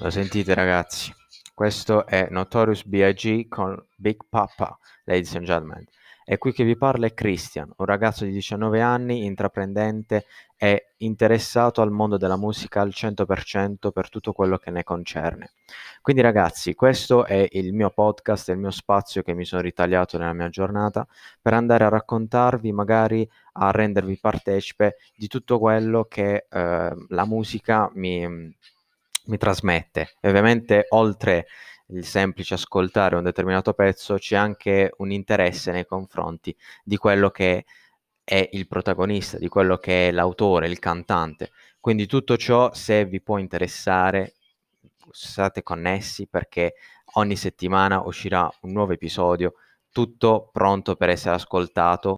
Lo sentite ragazzi? Questo è Notorious B.I.G. con Big Papa, ladies and gentlemen. E qui che vi parla è Christian, un ragazzo di 19 anni, intraprendente e interessato al mondo della musica al 100% per tutto quello che ne concerne. Quindi ragazzi, questo è il mio podcast, il mio spazio che mi sono ritagliato nella mia giornata per andare a raccontarvi, magari a rendervi partecipe di tutto quello che eh, la musica mi, mi trasmette. E ovviamente oltre il semplice ascoltare un determinato pezzo, c'è anche un interesse nei confronti di quello che è il protagonista, di quello che è l'autore, il cantante. Quindi tutto ciò, se vi può interessare, state connessi perché ogni settimana uscirà un nuovo episodio, tutto pronto per essere ascoltato